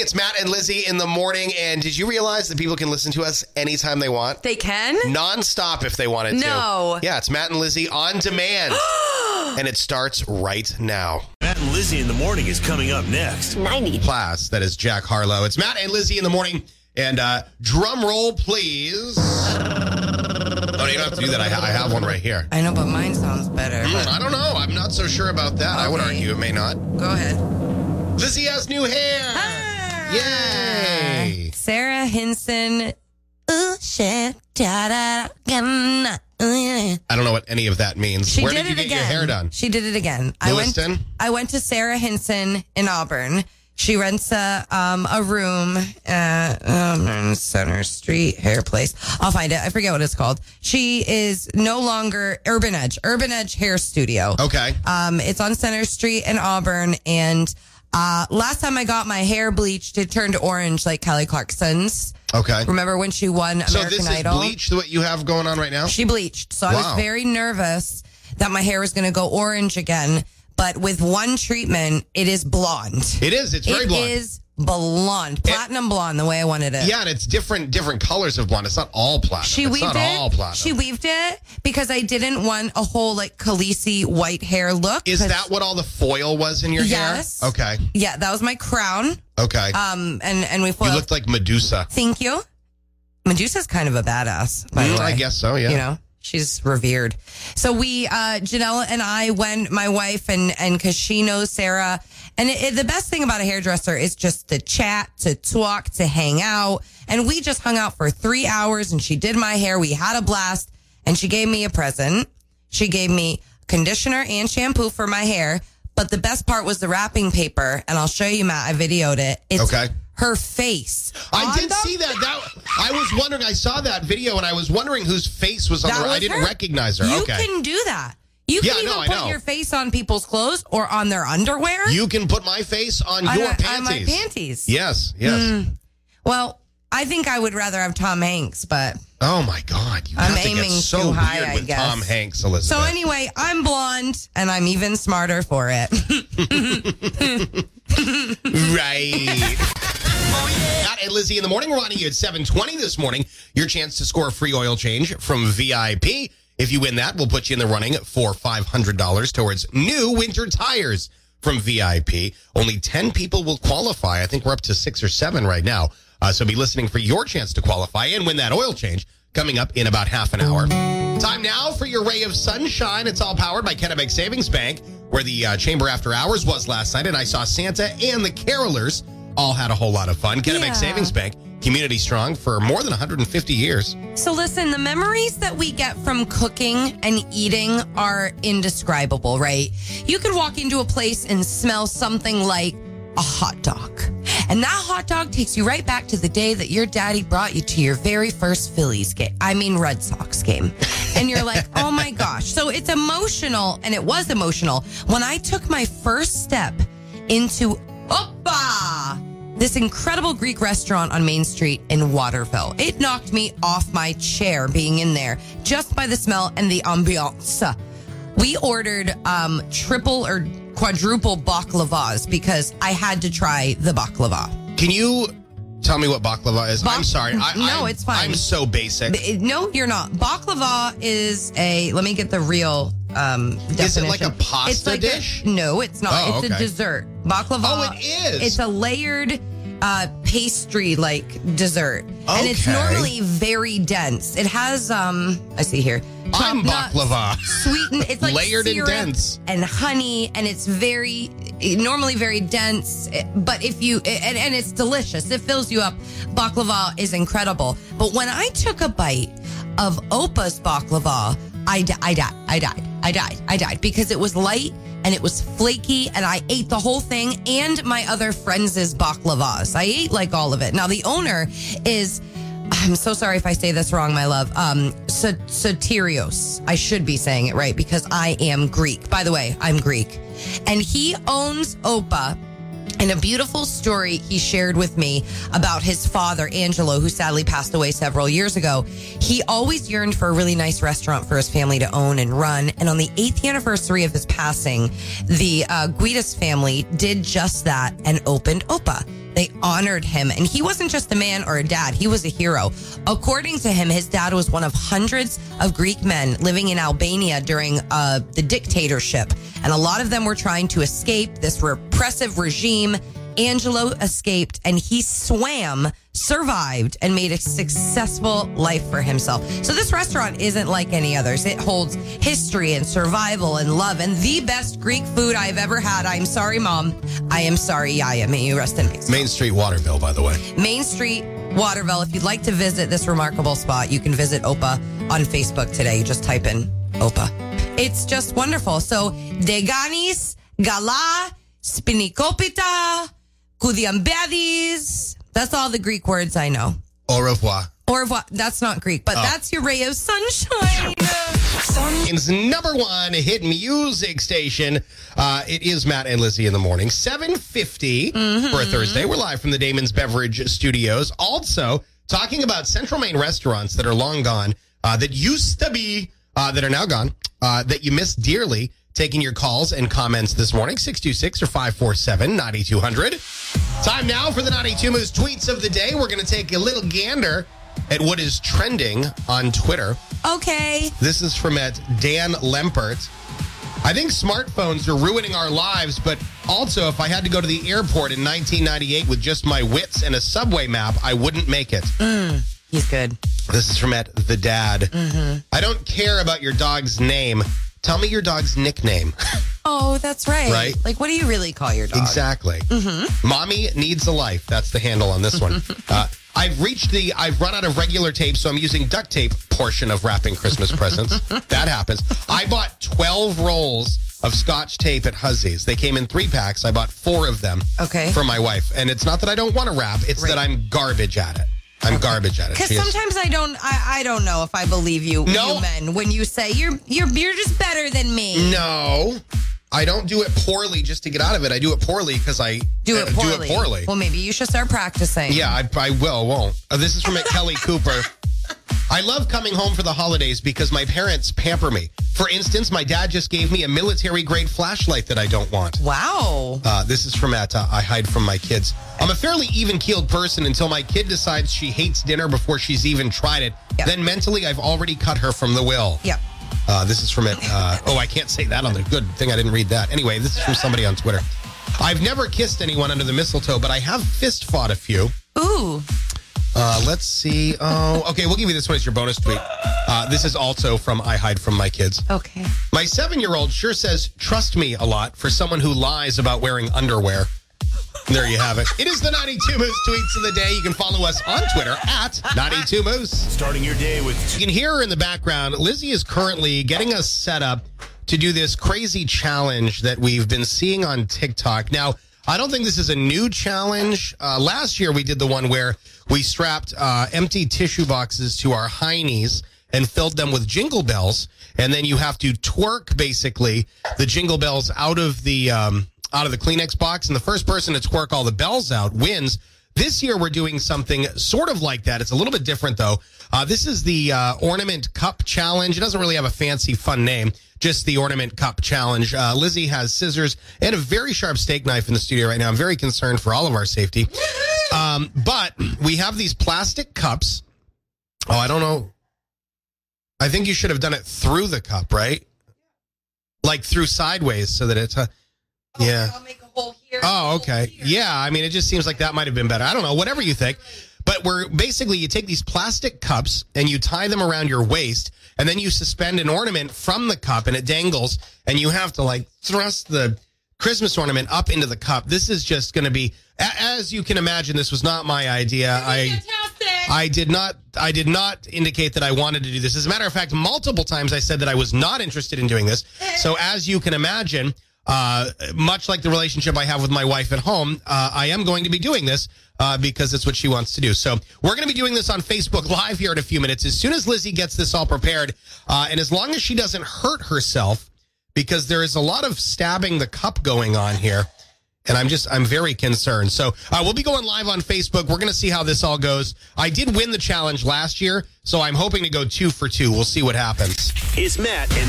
It's Matt and Lizzie in the morning. And did you realize that people can listen to us anytime they want? They can? Non-stop if they wanted to. No. Yeah, it's Matt and Lizzie on demand. and it starts right now. Matt and Lizzie in the morning is coming up next. 90. Class, that is Jack Harlow. It's Matt and Lizzie in the morning. And uh, drum roll, please. Oh, you don't have to do that. I, ha- I have one right here. I know, but mine sounds better. Hmm, I don't know. I'm not so sure about that. I would Okay. argue it may not. Go ahead. Lizzie has new hair. Yay. Sarah Hinson. I don't know what any of that means. She Where did, did you it get again. your hair done? She did it again. I went. I went to Sarah Hinson in Auburn. She rents a um, a room at um, Center Street Hair Place. I'll find it. I forget what it's called. She is no longer Urban Edge. Urban Edge Hair Studio. Okay. Um, it's on Center Street in Auburn. And uh, last time I got my hair bleached, it turned orange like Kelly Clarkson's. Okay. Remember when she won American So this Idol? is bleach, what you have going on right now? She bleached. So I was very nervous that my hair was going to go orange again. But with one treatment, it is blonde. It is. It's very It blonde. is blonde, platinum blonde, the way I wanted it. Yeah, and it's different different colors of blonde. It's not all platinum. She it's weaved not it. all platinum. She weaved it because I didn't want a whole like Khaleesi white hair look. Is that what all the foil was in your Yes. hair? Okay. Yeah, that was my crown. Okay. Um, and and we you looked like Medusa. Thank you. Medusa's kind of a badass, by Mm, the way. I guess so, yeah. You know, she's revered. So we, uh, Janelle and I went, my wife, and and because she knows Sarah. And it, it- the best thing about a hairdresser is just to chat, to talk, to hang out. And we just hung out for three hours, and she did my hair. We had a blast, and she gave me a present. She gave me conditioner and shampoo for my hair. But the best part was the wrapping paper, and I'll show you, Matt. I videoed it. It's Okay. Her face. I did see that. That I was wondering. I saw that video, and I was wondering whose face was on That the. I didn't her. recognize her. You okay. can do that. You Yeah, can even I put your face on people's clothes or on their underwear. You can put my face on on, your on panties. my panties. Yes. Yes. Hmm. Well, I think I would rather have Tom Hanks, but Oh my God! You I'm have to get aiming so too high, weird I with guess. Tom Hanks, Elizabeth. so anyway, I'm blonde and I'm even smarter for it. Right. And Lizzie in the morning. We're on you at 720 this morning. Your chance to score a free oil change from VIP. If you win that, we'll put you in the running for $500 towards new winter tires from VIP. Only 10 people will qualify. I think we're up to six or seven right now. Uh, so be listening for your chance to qualify and win that oil change coming up in about half an hour. Time now for your ray of sunshine. It's all powered by Kennebec Savings Bank, where the uh, Chamber After Hours was last night, and I saw Santa and the Carolers all had a whole lot of fun. Kennebec Yeah. Savings Bank, community strong for more than 150 years. so listen, the memories that we get from cooking and eating are indescribable, right? You could walk into a place and smell something like a hot dog. And that hot dog takes you right back to the day that your daddy brought you to your very first Phillies game. I mean, Red Sox game. And you're like, oh my gosh. So it's emotional, and it was emotional when I took my first step into Opa, this incredible Greek restaurant on Main Street in Waterville. It knocked me off my chair being in there just by the smell and the ambiance. We ordered um, triple or quadruple baklavas because I had to try the baklava. Can you tell me what baklava is? Bak- I'm sorry. I, No, I'm- it's fine. I'm so basic. No, you're not. Baklava is a. Let me get the real um, definition. Is it like a pasta like dish? A, no, it's not. Oh, it's a dessert. Baklava. Oh, it is. It's a layered uh, pastry like dessert, and it's normally very dense. It has. um I see here. I'm baklava. Sweetened. It's like Layered and dense. and honey, and it's very normally very dense. But if you and, and it's delicious, it fills you up. Baklava is incredible. But when I took a bite of Opa's baklava, I, di- I died. I died. I died. I died because it was light and it was flaky, and I ate the whole thing and my other friends' baklavas. I ate like all of it. Now the owner is. I'm so sorry if I say this wrong, my love. Um, Soterios. I should be saying it right because I am Greek. By the way, I'm Greek. And he owns Opa. And a beautiful story he shared with me about his father, Angelo, who sadly passed away several years ago. He always yearned for a really nice restaurant for his family to own and run. And on the eighth anniversary of his passing, the uh, Guidas family did just that and opened Opa. They honored him, and he wasn't just a man or a dad, he was a hero. According to him, his dad was one of hundreds of Greek men living in Albania during uh, the dictatorship, and a lot of them were trying to escape this repressive regime. Angelo escaped and he swam, survived, and made a successful life for himself. So, this restaurant isn't like any others. It holds history and survival and love and the best Greek food I've ever had. I'm sorry, Mom. I am sorry, Yaya. May you rest in peace. Main Street Waterville, by the way. Main Street, Waterville. If you'd like to visit this remarkable spot, you can visit Opa on Facebook today. You just type in Opa. It's just wonderful. So, Deganis, Gala, Spinikopita, Kudiambadis. That's all the Greek words I know. Au revoir. Au revoir. That's not Greek, but that's your ray of sunshine. It's number one hit music station. Uh, it is Matt and Lizzie in the morning. 750 for a Thursday. We're live from the Damon's Beverage Studios. Also, talking about Central Maine restaurants that are long gone, uh, that used to be, uh, that are now gone, uh, that you miss dearly. Taking your calls and comments this morning, 626 or 547 9200. Time now for the 92 Moose tweets of the day. We're going to take a little gander at what is trending on Twitter. Okay. This is from at Dan Lempert. I think smartphones are ruining our lives, but also if I had to go to the airport in 1998 with just my wits and a subway map, I wouldn't make it. Mm, he's good. This is from at the dad. Mm-hmm. I don't care about your dog's name. Tell me your dog's nickname. Oh, that's right. Right. Like, what do you really call your dog? Exactly. Mm-hmm. Mommy needs a life. That's the handle on this one. uh, I've reached the, I've run out of regular tape, so I'm using duct tape portion of wrapping Christmas presents. that happens. I bought 12 rolls of scotch tape at Hussey's. They came in three packs. I bought four of them Okay. for my wife. And it's not that I don't want to wrap, it's that I'm garbage at it. I'm garbage at it. Because sometimes I don't, I, I don't know if I believe you, No. you men, when you say you're, you're, you're just better than me. no. I don't do it poorly just to get out of it. I do it poorly because I Do uh, it poorly. Do it poorly. Well, maybe you should start practicing. Yeah, I, I will, won't. Uh, this is from Kelly Cooper. I love coming home for the holidays because my parents pamper me. For instance, my dad just gave me a military grade flashlight that I don't want. Wow. Uh, this is from at uh, I hide from my kids. I'm a fairly even keeled person until my kid decides she hates dinner before she's even tried it. Yep. Then mentally, I've already cut her from the will. Yep. Uh, this is from it. Uh, oh, I can't say that on the good thing. I didn't read that. Anyway, this is from somebody on Twitter. I've never kissed anyone under the mistletoe, but I have fist fought a few. Ooh. Uh, let's see. Oh, okay. We'll give you this one It's your bonus tweet. Uh, this is also from I Hide From My Kids. Okay. My seven year old sure says, trust me a lot for someone who lies about wearing underwear. There you have it. It is the 92 Moose tweets of the day. You can follow us on Twitter at 92 Moose. Starting your day with You can hear her in the background. Lizzie is currently getting us set up to do this crazy challenge that we've been seeing on TikTok. Now, I don't think this is a new challenge. Uh, last year, we did the one where we strapped uh, empty tissue boxes to our high knees and filled them with jingle bells, and then you have to twerk basically the jingle bells out of the um, out of the Kleenex box, and the first person to twerk all the bells out wins. This year, we're doing something sort of like that. It's a little bit different, though. Uh, this is the uh, Ornament Cup Challenge. It doesn't really have a fancy, fun name, just the Ornament Cup Challenge. Uh, Lizzie has scissors and a very sharp steak knife in the studio right now. I'm very concerned for all of our safety. Um, but we have these plastic cups. Oh, I don't know. I think you should have done it through the cup, right? Like through sideways so that it's. Uh, a hole here. Oh, okay. Yeah, I mean, it just seems like that might have been better. I don't know, whatever you think. But we're basically, you take these plastic cups and you tie them around your waist, and then you suspend an ornament from the cup and it dangles, and you have to like thrust the Christmas ornament up into the cup. This is just going to be, as you can imagine, this was not my idea. I. Fantastic. I did not. I did not indicate that I wanted to do this. As a matter of fact, multiple times I said that I was not interested in doing this. So, as you can imagine, uh, much like the relationship I have with my wife at home, uh, I am going to be doing this uh, because it's what she wants to do. So, we're going to be doing this on Facebook Live here in a few minutes. As soon as Lizzie gets this all prepared, uh, and as long as she doesn't hurt herself, because there is a lot of stabbing the cup going on here. And I'm just, I'm very concerned. So uh, we'll be going live on Facebook. We're going to see how this all goes. I did win the challenge last year, so I'm hoping to go two for two. We'll see what happens. is Matt and